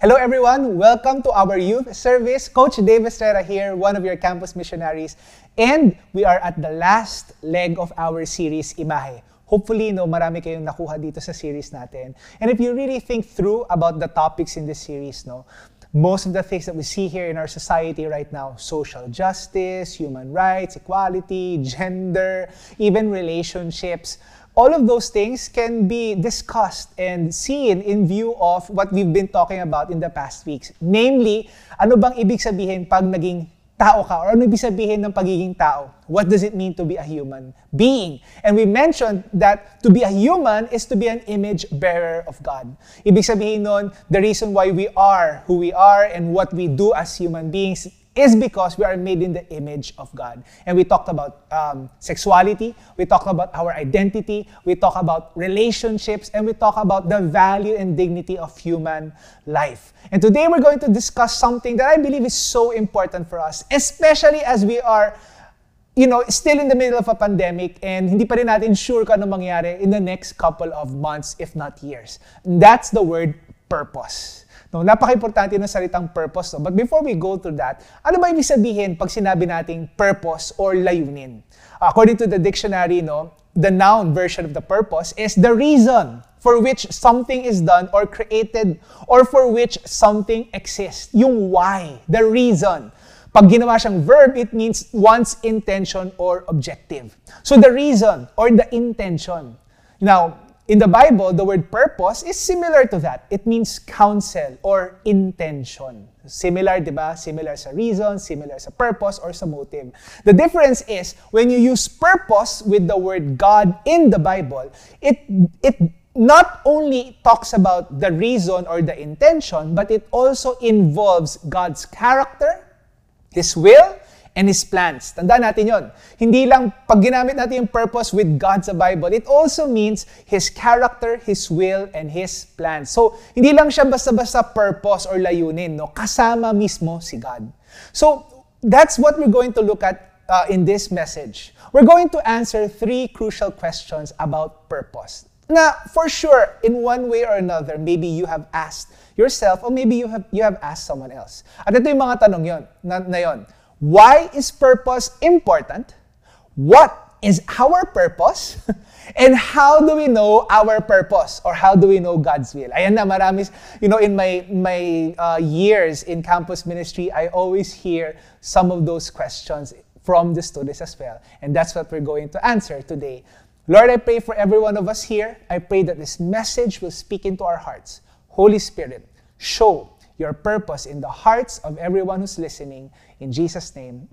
Hello everyone, welcome to our youth service. Coach Dave Estrera here, one of your campus missionaries. And we are at the last leg of our series, Imahe. Hopefully, no, marami kayong nakuha dito sa series natin. And if you really think through about the topics in this series, no, most of the things that we see here in our society right now, social justice, human rights, equality, gender, even relationships, all of those things can be discussed and seen in view of what we've been talking about in the past weeks. Namely, ano bang ibig sabihin pag naging tao ka? Or ano ibig sabihin ng pagiging tao? What does it mean to be a human being? And we mentioned that to be a human is to be an image bearer of God. Ibig sabihin nun, the reason why we are who we are and what we do as human beings is because we are made in the image of God. And we talked about um, sexuality, we talked about our identity, we talked about relationships, and we talked about the value and dignity of human life. And today we're going to discuss something that I believe is so important for us, especially as we are you know, still in the middle of a pandemic and hindi pa rin natin sure kung ano mangyari in the next couple of months, if not years. That's the word purpose. No, napaka-importante ng salitang purpose. No? But before we go to that, ano ba ibig sabihin pag sinabi nating purpose or layunin? According to the dictionary, no, the noun version of the purpose is the reason for which something is done or created or for which something exists. Yung why, the reason. Pag ginawa siyang verb, it means one's intention or objective. So the reason or the intention. Now, in the Bible, the word purpose is similar to that. It means counsel or intention. Similar, di ba? Similar sa reason, similar sa purpose, or sa motive. The difference is, when you use purpose with the word God in the Bible, it, it not only talks about the reason or the intention, but it also involves God's character, His will, and His plans. Tandaan natin yon. Hindi lang pag ginamit natin yung purpose with God sa Bible, it also means His character, His will, and His plans. So, hindi lang siya basta-basta purpose or layunin, no? kasama mismo si God. So, that's what we're going to look at uh, in this message. We're going to answer three crucial questions about purpose. Na for sure, in one way or another, maybe you have asked yourself or maybe you have you have asked someone else. At ito yung mga tanong yon, na, na yon. Why is purpose important? What is our purpose? And how do we know our purpose? Or how do we know God's will? Ayan na, marami, you know, in my, my uh, years in campus ministry, I always hear some of those questions from the students as well. And that's what we're going to answer today. Lord, I pray for every one of us here. I pray that this message will speak into our hearts. Holy Spirit, show your purpose in the hearts of everyone who's listening. In Jesus' name,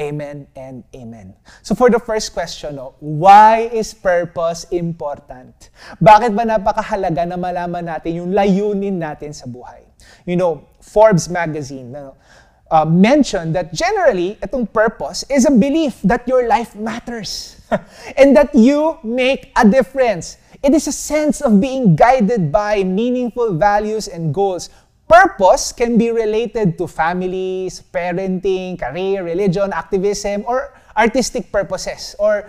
amen and amen. So for the first question, no, why is purpose important? Bakit ba napakahalaga na malaman natin yung layunin natin sa buhay? You know, Forbes magazine, uh, mentioned that generally, itong purpose is a belief that your life matters and that you make a difference. It is a sense of being guided by meaningful values and goals Purpose can be related to families, parenting, career, religion, activism, or artistic purposes, or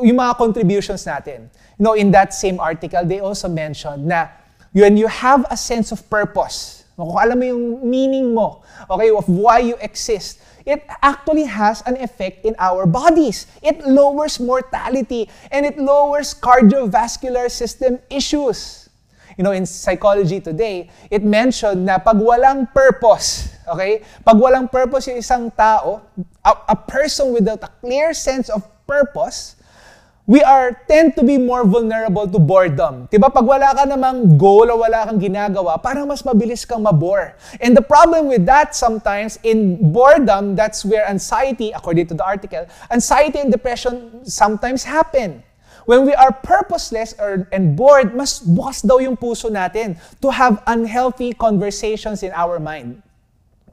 yung mga contributions natin. You know, in that same article, they also mentioned na when you have a sense of purpose, kung alam mo yung meaning mo, okay, of why you exist, it actually has an effect in our bodies. It lowers mortality and it lowers cardiovascular system issues you know, in psychology today, it mentioned na pag walang purpose, okay? Pag walang purpose yung isang tao, a, a person without a clear sense of purpose, we are tend to be more vulnerable to boredom. 'Di ba? Pag wala ka namang goal o wala kang ginagawa, parang mas mabilis kang mabore. And the problem with that sometimes in boredom, that's where anxiety, according to the article, anxiety and depression sometimes happen. When we are purposeless or, and bored, mas bukas daw yung puso natin to have unhealthy conversations in our mind.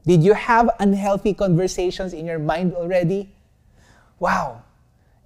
Did you have unhealthy conversations in your mind already? Wow.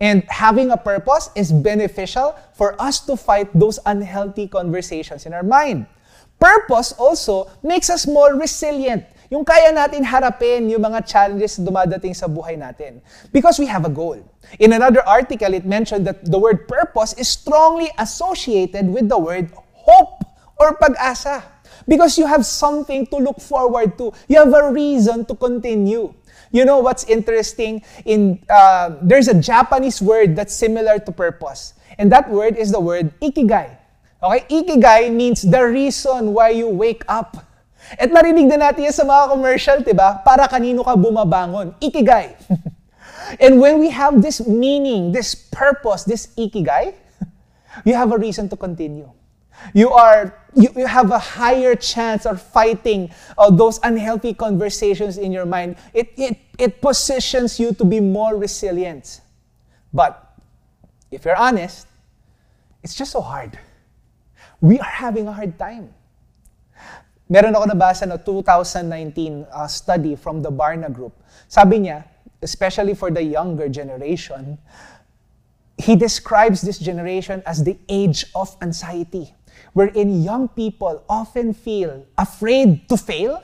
And having a purpose is beneficial for us to fight those unhealthy conversations in our mind. Purpose also makes us more resilient. Yung kaya natin harapin yung mga challenges na dumadating sa buhay natin. Because we have a goal. In another article, it mentioned that the word purpose is strongly associated with the word hope or pag-asa. Because you have something to look forward to. You have a reason to continue. You know what's interesting? In uh, there's a Japanese word that's similar to purpose, and that word is the word ikigai. Okay, ikigai means the reason why you wake up. At narinig na natin yan sa mga commercial, ba? Para kanino ka bumabangon. Ikigai. and when we have this meaning, this purpose, this ikigai, you have a reason to continue. You are you, you have a higher chance of fighting uh, those unhealthy conversations in your mind. It, it, it positions you to be more resilient. But if you're honest, it's just so hard. We are having a hard time. Meron ako nabasa na 2019 uh, study from the Barna Group. Sabi niya, especially for the younger generation, he describes this generation as the age of anxiety, wherein young people often feel afraid to fail,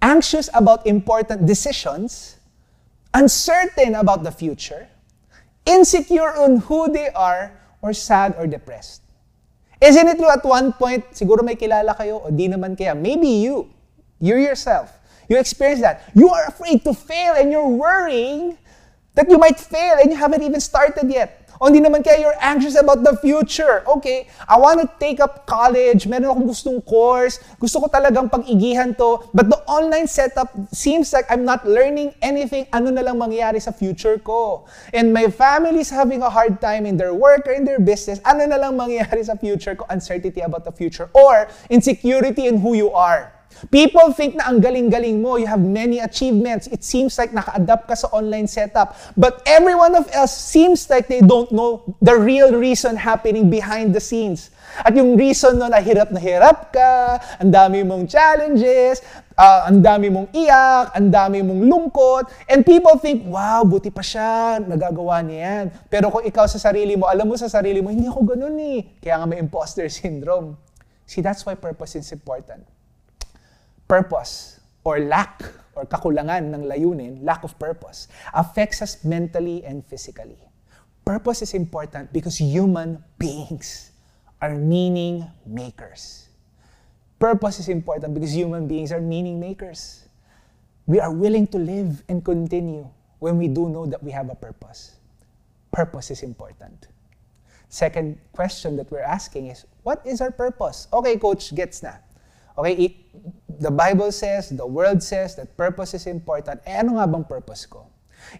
anxious about important decisions, uncertain about the future, insecure on who they are, or sad or depressed. Isn't it at one point, siguro may kilala kayo, o di naman kaya, maybe you, you yourself, you experience that. You are afraid to fail and you're worrying that you might fail and you haven't even started yet. O hindi naman kaya you're anxious about the future. Okay, I want to take up college, meron akong gustong course, gusto ko talagang pag-igihan to, but the online setup seems like I'm not learning anything, ano na lang mangyayari sa future ko. And my family is having a hard time in their work or in their business, ano na lang mangyayari sa future ko, uncertainty about the future, or insecurity in who you are. People think na ang galing-galing mo, you have many achievements. It seems like naka-adapt ka sa online setup. But every one of us seems like they don't know the real reason happening behind the scenes. At yung reason no, na hirap na hirap ka, ang dami mong challenges, uh, ang dami mong iyak, ang dami mong lungkot, and people think, wow, buti pa siya, nagagawa niya yan. Pero kung ikaw sa sarili mo, alam mo sa sarili mo, hindi ako ganun eh. Kaya nga may imposter syndrome. See, that's why purpose is important purpose or lack or kakulangan ng layunin, lack of purpose, affects us mentally and physically. Purpose is important because human beings are meaning makers. Purpose is important because human beings are meaning makers. We are willing to live and continue when we do know that we have a purpose. Purpose is important. Second question that we're asking is, what is our purpose? Okay, coach, gets na. Okay, it, the Bible says, the world says that purpose is important. Eh, ano nga bang purpose ko?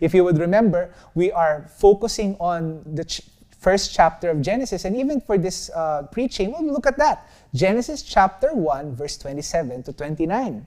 If you would remember, we are focusing on the ch- first chapter of Genesis, and even for this uh, preaching, we'll look at that. Genesis chapter 1, verse 27 to 29.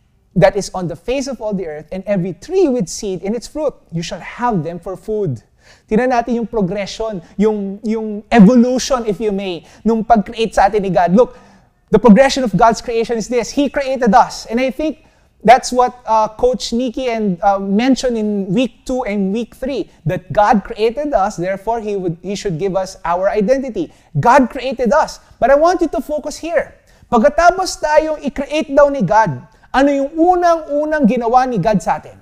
that is on the face of all the earth, and every tree with seed in its fruit, you shall have them for food. Tingnan natin yung progression, yung, yung evolution, if you may, nung pag-create sa atin ni God. Look, the progression of God's creation is this. He created us. And I think that's what uh, Coach Nikki and uh, mentioned in week 2 and week 3, that God created us, therefore He, would, he should give us our identity. God created us. But I want you to focus here. Pagkatapos tayong i-create daw ni God, ano yung unang-unang ginawa ni God sa atin?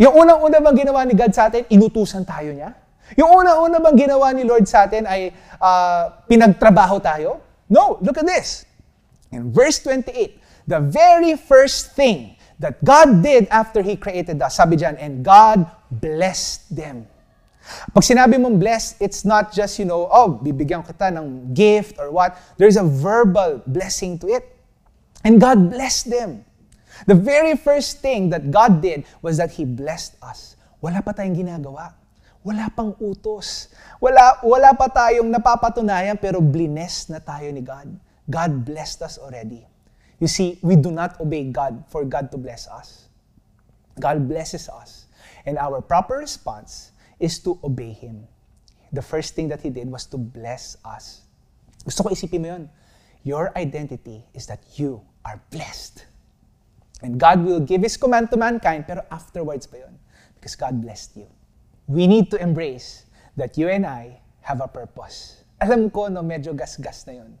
Yung unang-una bang ginawa ni God sa atin, inutusan tayo niya? Yung unang-una bang ginawa ni Lord sa atin ay uh, pinagtrabaho tayo? No, look at this. In verse 28, the very first thing that God did after He created us, sabi dyan, and God blessed them. Pag sinabi mong blessed, it's not just, you know, oh, bibigyan kita ng gift or what. There's a verbal blessing to it. And God blessed them. The very first thing that God did was that He blessed us. Wala pa tayong ginagawa. Wala pang utos. Wala, wala pa tayong napapatunayan pero blines na tayo ni God. God blessed us already. You see, we do not obey God for God to bless us. God blesses us. And our proper response is to obey Him. The first thing that He did was to bless us. Gusto ko isipin mo yun. Your identity is that you are blessed. And God will give His command to mankind, pero afterwards pa yun. Because God blessed you. We need to embrace that you and I have a purpose. Alam ko, no, medyo gas-gas na yun.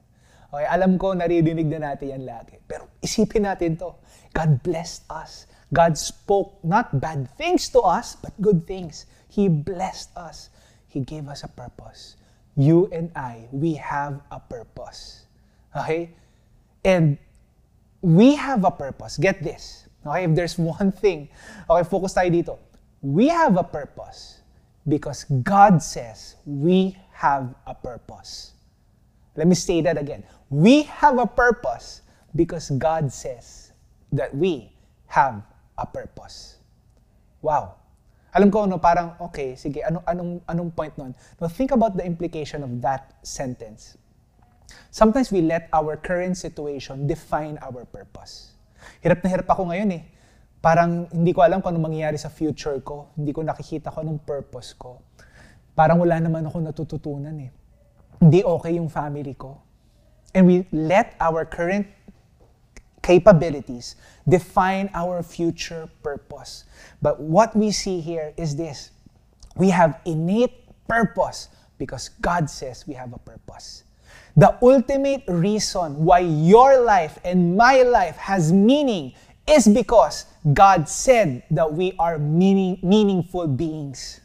Okay, alam ko, naririnig na natin yan lagi. Pero isipin natin to. God blessed us. God spoke not bad things to us, but good things. He blessed us. He gave us a purpose. You and I, we have a purpose. Okay? And we have a purpose. Get this. Okay, if there's one thing, okay, focus tayo dito. We have a purpose because God says we have a purpose. Let me say that again. We have a purpose because God says that we have a purpose. Wow. Alam ko, no, parang, okay, sige, anong, anong, anong point nun? Now, think about the implication of that sentence. Sometimes we let our current situation define our purpose. Hirap na hirap ako ngayon eh. Parang hindi ko alam kung ano mangyayari sa future ko. Hindi ko nakikita ko anong purpose ko. Parang wala naman ako natututunan eh. Hindi okay yung family ko. And we let our current capabilities define our future purpose. But what we see here is this. We have innate purpose because God says we have a purpose. The ultimate reason why your life and my life has meaning is because God said that we are meaning, meaningful beings.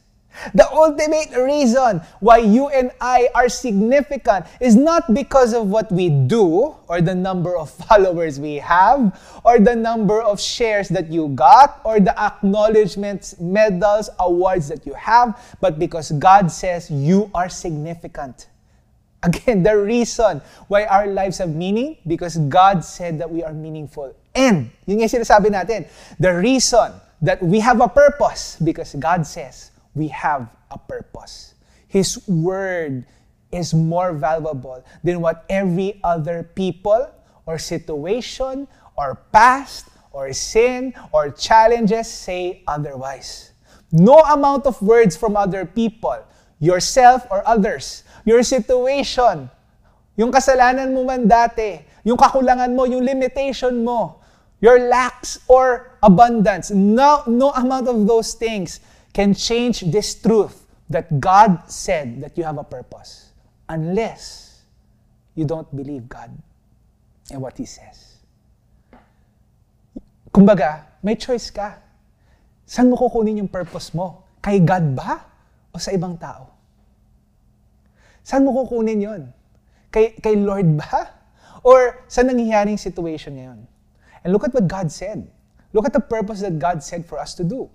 The ultimate reason why you and I are significant is not because of what we do or the number of followers we have or the number of shares that you got or the acknowledgments, medals, awards that you have, but because God says you are significant. Again, the reason why our lives have meaning, because God said that we are meaningful. And, yun yung sinasabi natin, the reason that we have a purpose, because God says we have a purpose. His word is more valuable than what every other people or situation or past or sin or challenges say otherwise. No amount of words from other people, yourself or others, your situation, yung kasalanan mo man dati, yung kakulangan mo, yung limitation mo, your lacks or abundance, no, no amount of those things can change this truth that God said that you have a purpose unless you don't believe God and what He says. Kumbaga, may choice ka. Saan mo kukunin yung purpose mo? Kay God ba? O sa ibang tao? Saan mo kukunin yon? Kay, kay Lord ba? Or sa nangyayaring situation ngayon? And look at what God said. Look at the purpose that God said for us to do.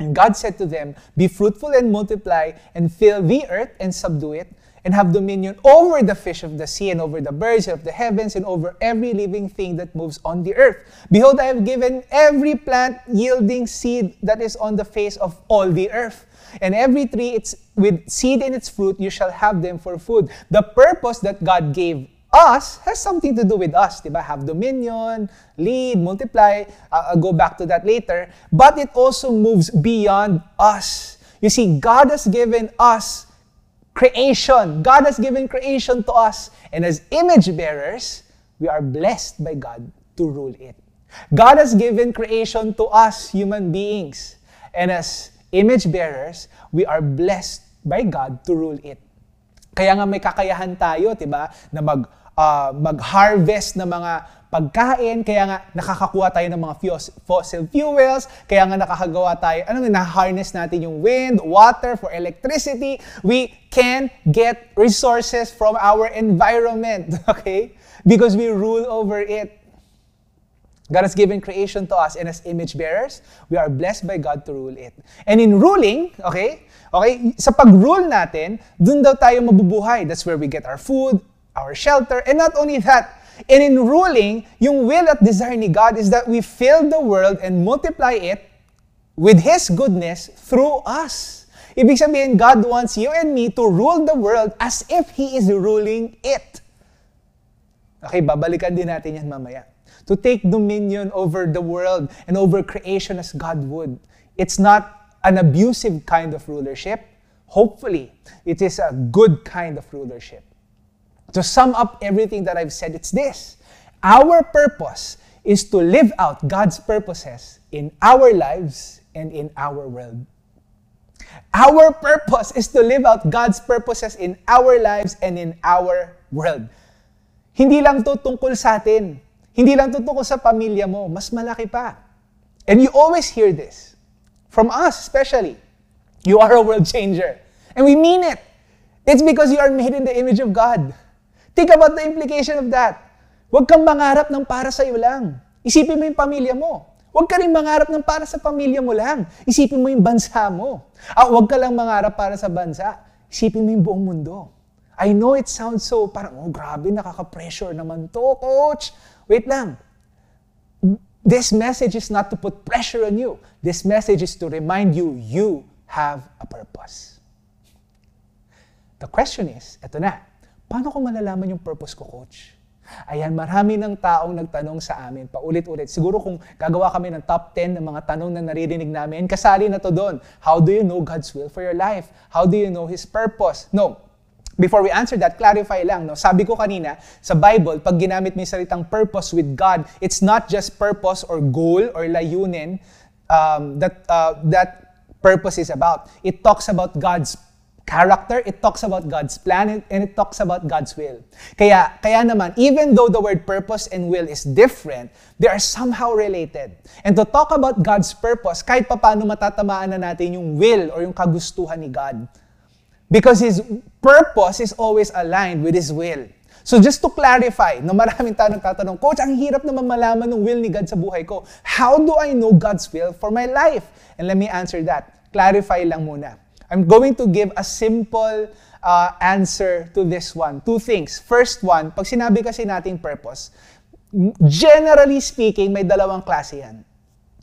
And God said to them, Be fruitful and multiply, and fill the earth and subdue it, and have dominion over the fish of the sea, and over the birds of the heavens, and over every living thing that moves on the earth. Behold, I have given every plant yielding seed that is on the face of all the earth. And every tree it's with seed in its fruit, you shall have them for food. The purpose that God gave us has something to do with us, diba? Have dominion, lead, multiply. I'll go back to that later. But it also moves beyond us. You see, God has given us creation. God has given creation to us. And as image bearers, we are blessed by God to rule it. God has given creation to us, human beings. And as image bearers, we are blessed by God to rule it. Kaya nga may kakayahan tayo, 'di ba, na mag uh, mag-harvest ng mga pagkain, kaya nga nakakakuha tayo ng mga fossil fuels, kaya nga nakakagawa tayo, ano na-harness natin yung wind, water for electricity. We can get resources from our environment, okay? Because we rule over it. God has given creation to us and as image bearers, we are blessed by God to rule it. And in ruling, okay, okay, sa pag-rule natin, dun daw tayo mabubuhay. That's where we get our food, our shelter, and not only that, and in ruling, yung will at desire ni God is that we fill the world and multiply it with His goodness through us. Ibig sabihin, God wants you and me to rule the world as if He is ruling it. Okay, babalikan din natin yan mamaya to take dominion over the world and over creation as God would. It's not an abusive kind of rulership. Hopefully, it is a good kind of rulership. To sum up everything that I've said, it's this. Our purpose is to live out God's purposes in our lives and in our world. Our purpose is to live out God's purposes in our lives and in our world. Hindi lang to tungkol sa atin. Hindi lang to tungkol sa pamilya mo. Mas malaki pa. And you always hear this. From us especially. You are a world changer. And we mean it. It's because you are made in the image of God. Think about the implication of that. Huwag kang mangarap ng para sa iyo lang. Isipin mo yung pamilya mo. Huwag ka rin mangarap ng para sa pamilya mo lang. Isipin mo yung bansa mo. Ah, huwag ka lang mangarap para sa bansa. Isipin mo yung buong mundo. I know it sounds so parang, oh grabe, nakaka-pressure naman to, coach. Wait lang. This message is not to put pressure on you. This message is to remind you, you have a purpose. The question is, eto na, paano ko malalaman yung purpose ko, coach? Ayan, marami ng taong nagtanong sa amin, paulit-ulit. Siguro kung gagawa kami ng top 10 ng mga tanong na naririnig namin, kasali na to doon. How do you know God's will for your life? How do you know His purpose? No. Before we answer that, clarify lang. No? Sabi ko kanina, sa Bible, pag ginamit yung salitang purpose with God, it's not just purpose or goal or layunin um, that, uh, that purpose is about. It talks about God's character, it talks about God's plan, and it talks about God's will. Kaya, kaya naman, even though the word purpose and will is different, they are somehow related. And to talk about God's purpose, kahit paano matatamaan na natin yung will or yung kagustuhan ni God. Because His purpose is always aligned with His will. So just to clarify, no maraming tao nagtatanong, Coach, ang hirap naman malaman ng will ni God sa buhay ko. How do I know God's will for my life? And let me answer that. Clarify lang muna. I'm going to give a simple uh, answer to this one. Two things. First one, pag sinabi kasi nating purpose, generally speaking, may dalawang klase yan.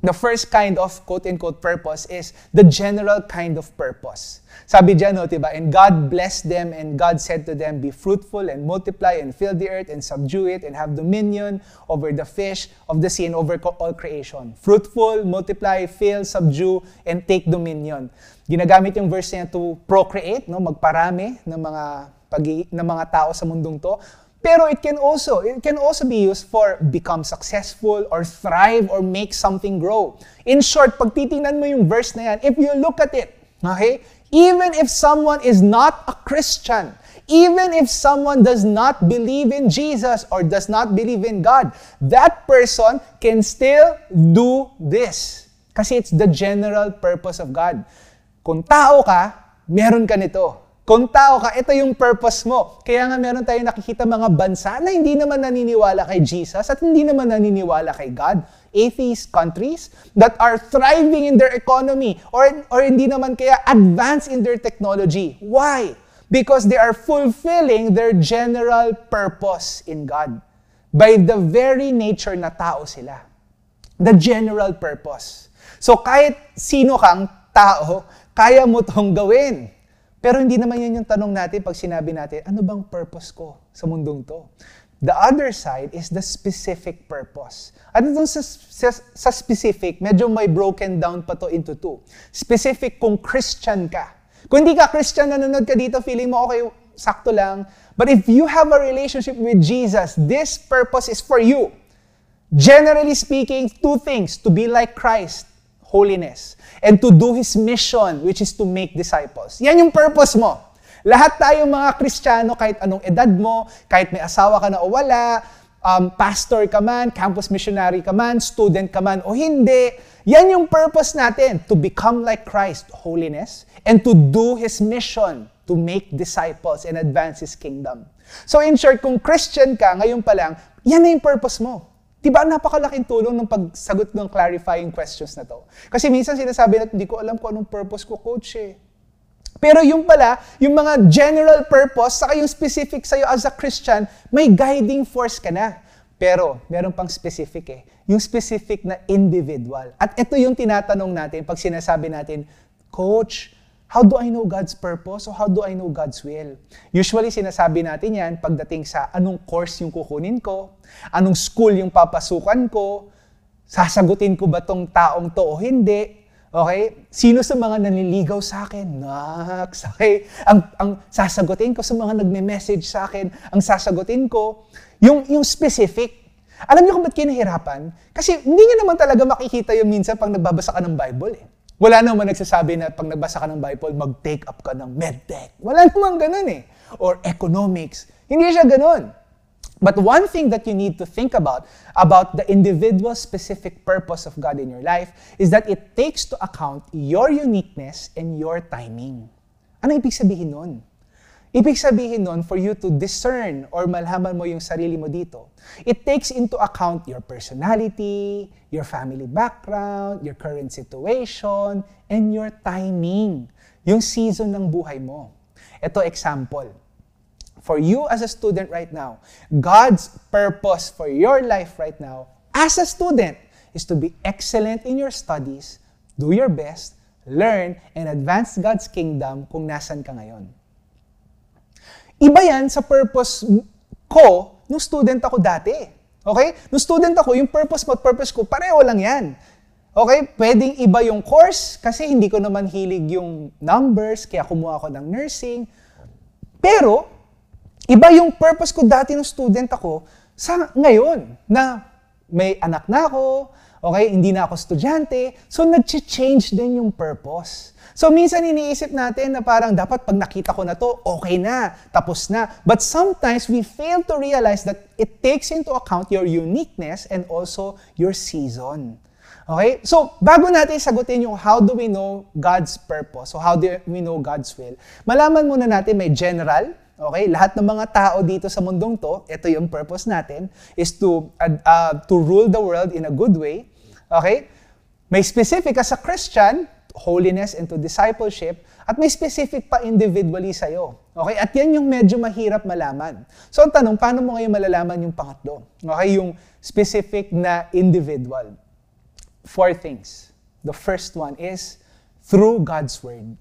The first kind of quote-unquote purpose is the general kind of purpose. Sabi dyan, no, diba? And God blessed them and God said to them, Be fruitful and multiply and fill the earth and subdue it and have dominion over the fish of the sea and over all creation. Fruitful, multiply, fill, subdue, and take dominion. Ginagamit yung verse niya to procreate, no? magparami ng mga, pag ng mga tao sa mundong to. Pero it can also it can also be used for become successful or thrive or make something grow. In short, pag titingnan mo yung verse na yan, if you look at it, okay? Even if someone is not a Christian, even if someone does not believe in Jesus or does not believe in God, that person can still do this. Kasi it's the general purpose of God. Kung tao ka, meron ka nito. Kung tao ka, ito yung purpose mo. Kaya nga meron tayong nakikita mga bansa na hindi naman naniniwala kay Jesus at hindi naman naniniwala kay God. Atheist countries that are thriving in their economy or, or hindi naman kaya advanced in their technology. Why? Because they are fulfilling their general purpose in God. By the very nature na tao sila. The general purpose. So kahit sino kang tao, kaya mo tong gawin. Pero hindi naman yun yung tanong natin pag sinabi natin, ano bang purpose ko sa mundong to? The other side is the specific purpose. At itong sa, sa, sa specific, medyo may broken down pa to into two. Specific kung Christian ka. Kung hindi ka Christian, nanonood ka dito, feeling mo okay, sakto lang. But if you have a relationship with Jesus, this purpose is for you. Generally speaking, two things. To be like Christ holiness, and to do His mission, which is to make disciples. Yan yung purpose mo. Lahat tayo mga Kristiyano, kahit anong edad mo, kahit may asawa ka na o wala, um, pastor ka man, campus missionary ka man, student ka man o hindi, yan yung purpose natin, to become like Christ, holiness, and to do His mission, to make disciples and advance His kingdom. So in short, kung Christian ka, ngayon pa lang, yan na yung purpose mo. Diba, napakalaking tulong ng pagsagot ng clarifying questions na to. Kasi minsan sinasabi natin, hindi ko alam kung anong purpose ko, coach eh. Pero yung pala, yung mga general purpose, saka yung specific sa'yo as a Christian, may guiding force ka na. Pero, meron pang specific eh. Yung specific na individual. At ito yung tinatanong natin pag sinasabi natin, Coach, How do I know God's purpose o how do I know God's will? Usually sinasabi natin yan pagdating sa anong course yung kukunin ko, anong school yung papasukan ko, sasagutin ko ba tong taong to o hindi, Okay? Sino sa mga naniligaw sa akin? Naks. Okay? Ang, ang sasagutin ko sa mga nagme-message sa akin, ang sasagutin ko, yung, yung specific. Alam niyo kung ba't kayo nahirapan? Kasi hindi niyo naman talaga makikita yung minsan pag nagbabasa ka ng Bible eh. Wala naman nagsasabi na pag nagbasa ka ng Bible, mag-take up ka ng medtech. Wala naman ganun eh. Or economics. Hindi siya ganun. But one thing that you need to think about, about the individual specific purpose of God in your life, is that it takes to account your uniqueness and your timing. Ano ibig sabihin nun? Ibig sabihin nun, for you to discern or malhaman mo yung sarili mo dito, it takes into account your personality, your family background, your current situation, and your timing, yung season ng buhay mo. Ito example. For you as a student right now, God's purpose for your life right now as a student is to be excellent in your studies, do your best, learn, and advance God's kingdom kung nasan ka ngayon. Iba yan sa purpose ko nung student ako dati. Okay? Nung student ako, yung purpose mo at purpose ko, pareho lang yan. Okay? Pwedeng iba yung course kasi hindi ko naman hilig yung numbers, kaya kumuha ako ng nursing. Pero, iba yung purpose ko dati nung student ako sa ngayon na may anak na ako, okay, hindi na ako estudyante, so nag-change din yung purpose. So minsan iniisip natin na parang dapat pag nakita ko na to, okay na, tapos na. But sometimes we fail to realize that it takes into account your uniqueness and also your season. Okay? So, bago natin sagutin yung how do we know God's purpose, so how do we know God's will, malaman muna natin may general, okay? Lahat ng mga tao dito sa mundong to, ito yung purpose natin, is to, uh, to rule the world in a good way. Okay? May specific as a Christian, holiness and to discipleship, at may specific pa individually sa'yo. Okay? At yan yung medyo mahirap malaman. So ang tanong, paano mo ngayon malalaman yung pangatlo? Okay? Yung specific na individual. Four things. The first one is through God's Word.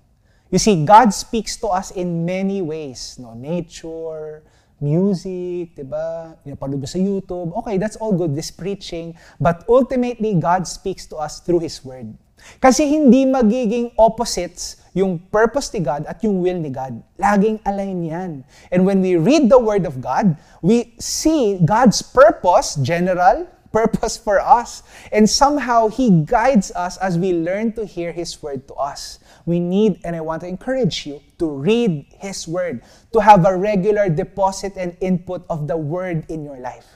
You see, God speaks to us in many ways. No? Nature, music, diba? Pinapanood sa YouTube. Okay, that's all good, this preaching. But ultimately, God speaks to us through His Word. Kasi hindi magiging opposites yung purpose ni God at yung will ni God. Laging align yan. And when we read the Word of God, we see God's purpose, general, purpose for us. And somehow He guides us as we learn to hear His Word to us. We need, and I want to encourage you, to read His Word, to have a regular deposit and input of the Word in your life.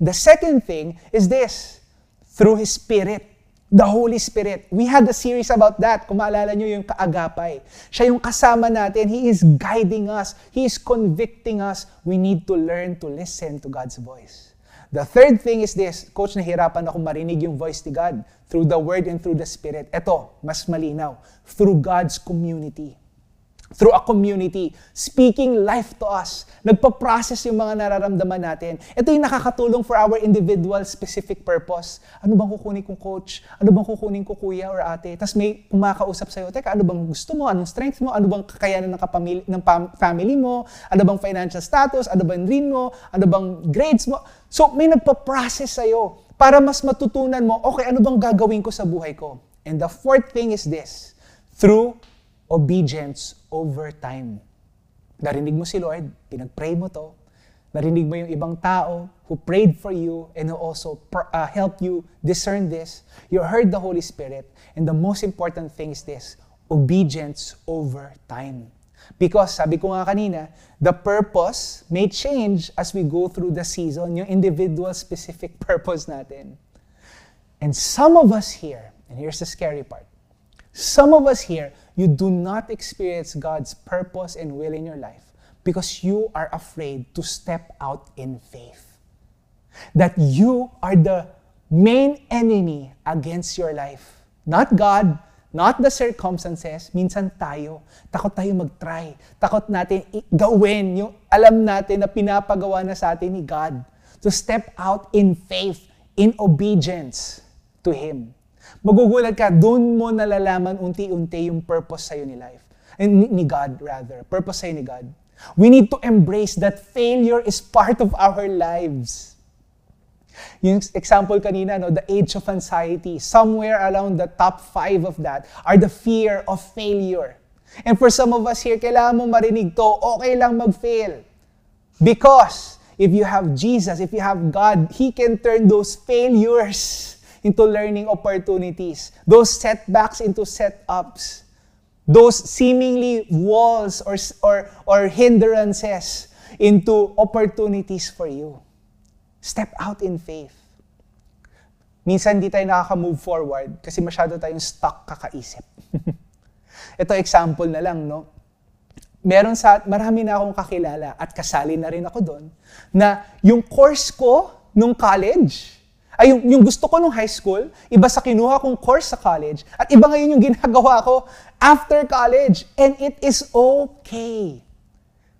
The second thing is this, through His Spirit. The Holy Spirit. We had a series about that. Kung maalala nyo yung kaagapay. Siya yung kasama natin. He is guiding us. He is convicting us. We need to learn to listen to God's voice. The third thing is this. Coach, nahirapan ako marinig yung voice ni God through the Word and through the Spirit. Ito, mas malinaw. Through God's community through a community, speaking life to us. Nagpa-process yung mga nararamdaman natin. Ito yung nakakatulong for our individual specific purpose. Ano bang kukunin kong coach? Ano bang kukunin ko kuya or ate? Tapos may kumakausap sa'yo, teka, ano bang gusto mo? Anong strength mo? Ano bang kakayanan ng, kapamilya, ng family mo? Ano bang financial status? Ano bang dream mo? Ano bang grades mo? So, may nagpa-process sa'yo para mas matutunan mo, okay, ano bang gagawin ko sa buhay ko? And the fourth thing is this, through obedience over time. Narinig mo si Lord, pinag-pray mo to, narinig mo yung ibang tao who prayed for you and who also uh, helped you discern this. You heard the Holy Spirit. And the most important thing is this, obedience over time. Because, sabi ko nga kanina, the purpose may change as we go through the season, yung individual specific purpose natin. And some of us here, and here's the scary part, some of us here, you do not experience God's purpose and will in your life because you are afraid to step out in faith. That you are the main enemy against your life. Not God, not the circumstances. Minsan tayo, takot tayo mag-try. Takot natin gawin yung alam natin na pinapagawa na sa atin ni God. To step out in faith, in obedience to Him. Magugulat ka, doon mo nalalaman unti-unti yung purpose sa'yo ni life. Ni, ni God, rather. Purpose sa'yo ni God. We need to embrace that failure is part of our lives. Yung example kanina, no, the age of anxiety, somewhere around the top five of that are the fear of failure. And for some of us here, kailangan mo marinig to, okay lang mag-fail. Because if you have Jesus, if you have God, He can turn those failures into learning opportunities, those setbacks into setups, those seemingly walls or, or, or hindrances into opportunities for you. Step out in faith. Minsan di tayo nakaka-move forward kasi masyado tayong stuck kakaisip. Ito example na lang, no? Meron sa, marami na akong kakilala at kasali na rin ako doon, na yung course ko nung college, ay yung, yung gusto ko nung high school, iba sa kinuha kong course sa college, at iba ngayon yung ginagawa ko after college. And it is okay.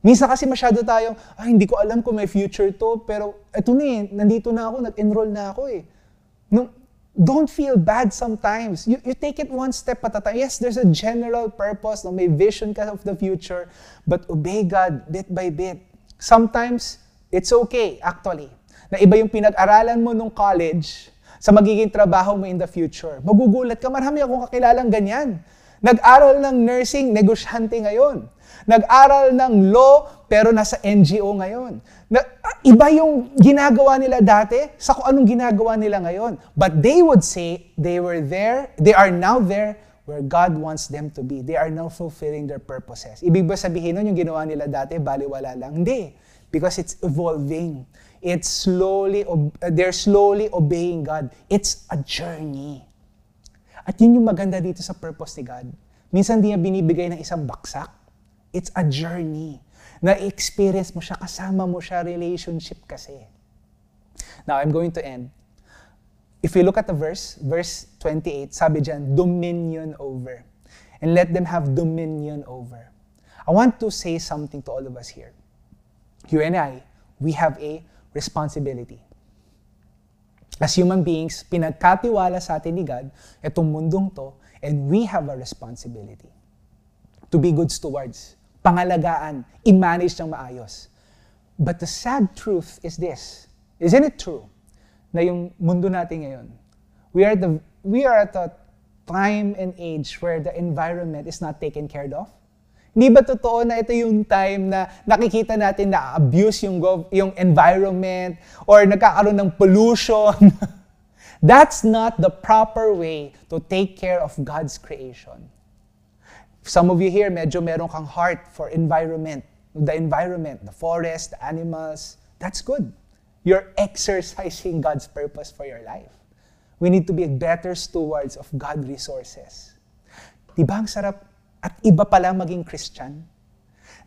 Minsan kasi masyado tayong, ah, hindi ko alam kung may future to, pero eto na eh, nandito na ako, nag-enroll na ako eh. No, don't feel bad sometimes. You, you take it one step at a time. Yes, there's a general purpose, no, may vision ka of the future, but obey God bit by bit. Sometimes, it's okay, actually, na iba yung pinag-aralan mo nung college sa magiging trabaho mo in the future. Magugulat ka, marami akong kakilalang ganyan. Nag-aral ng nursing, negosyante ngayon. Nag-aral ng law, pero nasa NGO ngayon. Na, iba yung ginagawa nila dati sa kung anong ginagawa nila ngayon. But they would say they were there, they are now there where God wants them to be. They are now fulfilling their purposes. Ibig ba sabihin nun yung ginawa nila dati, baliwala lang? Hindi. Because it's evolving. It's slowly, they're slowly obeying God. It's a journey. At yun yung maganda dito sa purpose ni God. Minsan di niya binibigay ng isang baksak. It's a journey. Na-experience mo siya, kasama mo siya, relationship kasi. Now, I'm going to end. If you look at the verse, verse 28, sabi dyan, dominion over. And let them have dominion over. I want to say something to all of us here. You and I, we have a responsibility. As human beings, pinagkatiwala sa atin ni God itong mundong to, and we have a responsibility to be good stewards pangalagaan, i-manage ng maayos. But the sad truth is this. Isn't it true na yung mundo natin ngayon, we are, the, we are at a time and age where the environment is not taken care of? Hindi ba totoo na ito yung time na nakikita natin na abuse yung, yung environment or nagkakaroon ng pollution? That's not the proper way to take care of God's creation. Some of you here, medyo meron kang heart for environment. The environment, the forest, the animals. That's good. You're exercising God's purpose for your life. We need to be better stewards of God resources. Di ba ang sarap at iba pala maging Christian?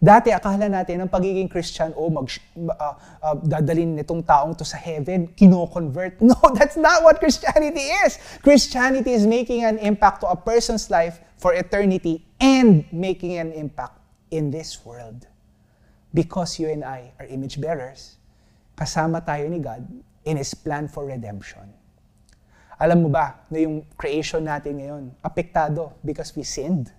Dati akala natin ang pagiging Christian, oh, mag, uh, uh, dadalhin nitong taong to sa heaven, kino-convert. No, that's not what Christianity is. Christianity is making an impact to a person's life for eternity and making an impact in this world. Because you and I are image bearers, kasama tayo ni God in His plan for redemption. Alam mo ba na yung creation natin ngayon, apektado because we sinned?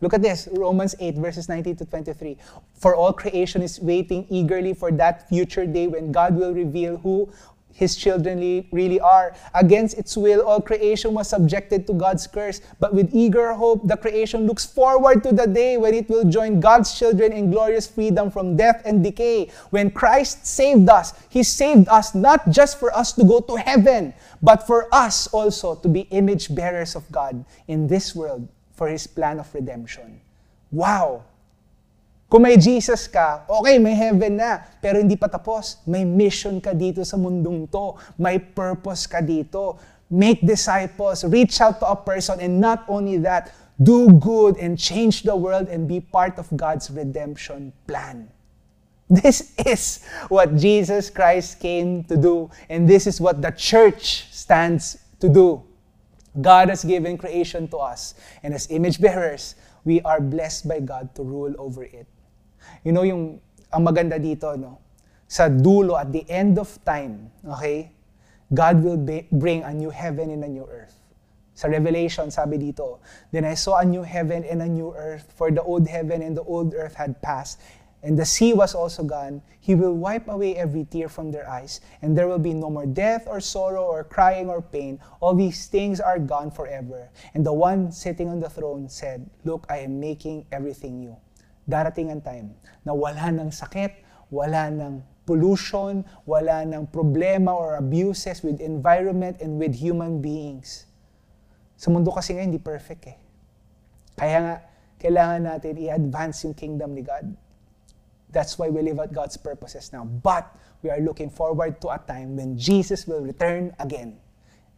Look at this, Romans 8, verses 19 to 23. For all creation is waiting eagerly for that future day when God will reveal who his children really are. Against its will, all creation was subjected to God's curse. But with eager hope, the creation looks forward to the day when it will join God's children in glorious freedom from death and decay. When Christ saved us, he saved us not just for us to go to heaven, but for us also to be image bearers of God in this world for His plan of redemption. Wow! Kung may Jesus ka, okay, may heaven na. Pero hindi pa tapos. May mission ka dito sa mundong to. May purpose ka dito. Make disciples, reach out to a person, and not only that, do good and change the world and be part of God's redemption plan. This is what Jesus Christ came to do, and this is what the church stands to do. God has given creation to us. And as image bearers, we are blessed by God to rule over it. You know, yung, ang maganda dito, no? Sa dulo, at the end of time, okay? God will be, bring a new heaven and a new earth. Sa Revelation, sabi dito, Then I saw a new heaven and a new earth, for the old heaven and the old earth had passed, and the sea was also gone, he will wipe away every tear from their eyes, and there will be no more death or sorrow or crying or pain. All these things are gone forever. And the one sitting on the throne said, Look, I am making everything new. Darating ang time na wala ng sakit, wala ng pollution, wala ng problema or abuses with environment and with human beings. Sa mundo kasi ngayon, hindi perfect eh. Kaya nga, kailangan natin i-advance yung kingdom ni God. That's why we live out God's purposes now. But we are looking forward to a time when Jesus will return again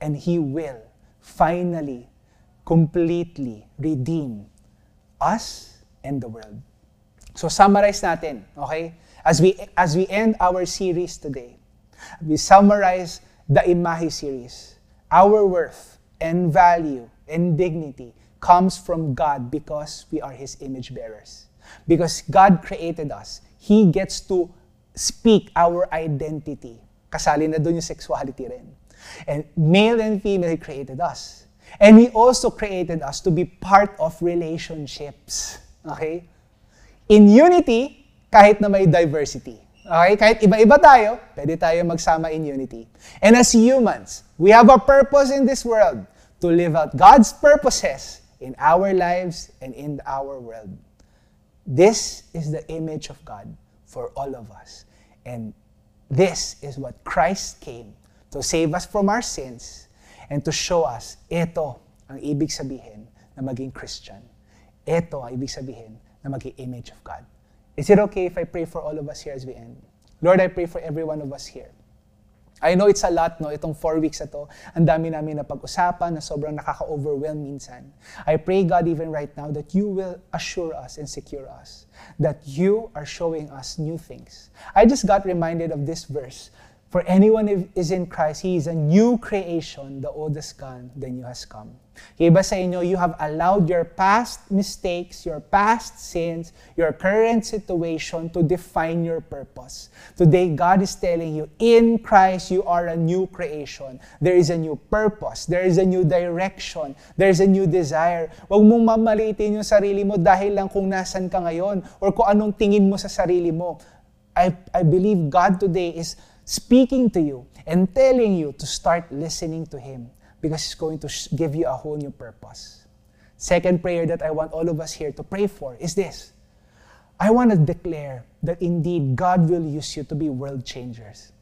and He will finally, completely redeem us and the world. So summarize natin, okay? As we as we end our series today, we summarize the Imahe series. Our worth and value and dignity comes from God because we are His image bearers. Because God created us, He gets to speak our identity. Kasali na doon yung sexuality rin. And male and female, created us. And He also created us to be part of relationships. Okay? In unity, kahit na may diversity. Okay? Kahit iba-iba tayo, pwede tayo magsama in unity. And as humans, we have a purpose in this world to live out God's purposes in our lives and in our world. This is the image of God for all of us. And this is what Christ came to save us from our sins and to show us, ito ang ibig sabihin na maging Christian. Ito ang ibig sabihin na maging image of God. Is it okay if I pray for all of us here as we end? Lord, I pray for every one of us here. I know it's a lot, no? Itong four weeks na to, ang dami namin na pag-usapan na sobrang nakaka-overwhelm minsan. I pray, God, even right now, that you will assure us and secure us, that you are showing us new things. I just got reminded of this verse. For anyone who is in Christ, he is a new creation. The old is gone, the new has come. Iba sa inyo, you have allowed your past mistakes, your past sins, your current situation to define your purpose. Today, God is telling you, in Christ, you are a new creation. There is a new purpose. There is a new direction. There is a new desire. Huwag mong mamalitin yung sarili mo dahil lang kung nasan ka ngayon or kung anong tingin mo sa sarili mo. I, I believe God today is speaking to you and telling you to start listening to Him because He's going to give you a whole new purpose. Second prayer that I want all of us here to pray for is this. I want to declare that indeed God will use you to be world changers.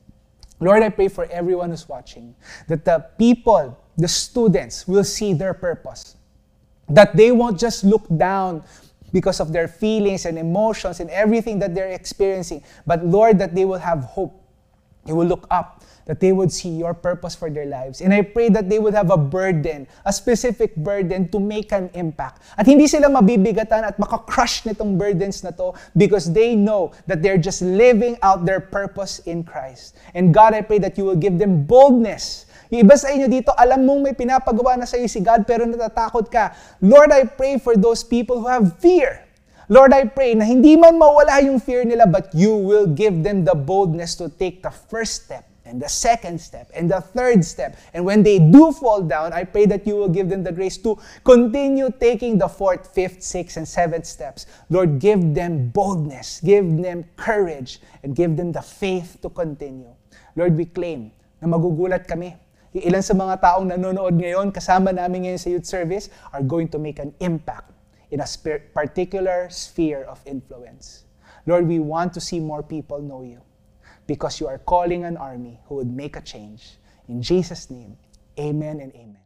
Lord, I pray for everyone who's watching that the people, the students, will see their purpose. That they won't just look down because of their feelings and emotions and everything that they're experiencing, but Lord, that they will have hope. They will look up that they would see your purpose for their lives. And I pray that they would have a burden, a specific burden to make an impact. At hindi sila mabibigatan at makakrush nitong burdens na to because they know that they're just living out their purpose in Christ. And God, I pray that you will give them boldness yung iba sa inyo dito, alam mong may pinapagawa na sa iyo si God pero natatakot ka. Lord, I pray for those people who have fear. Lord, I pray na hindi man mawala yung fear nila, but you will give them the boldness to take the first step and the second step and the third step. And when they do fall down, I pray that you will give them the grace to continue taking the fourth, fifth, sixth, and seventh steps. Lord, give them boldness, give them courage, and give them the faith to continue. Lord, we claim na magugulat kami ilan sa mga taong nanonood ngayon, kasama namin ngayon sa youth service, are going to make an impact in a particular sphere of influence. Lord, we want to see more people know you because you are calling an army who would make a change. In Jesus' name, amen and amen.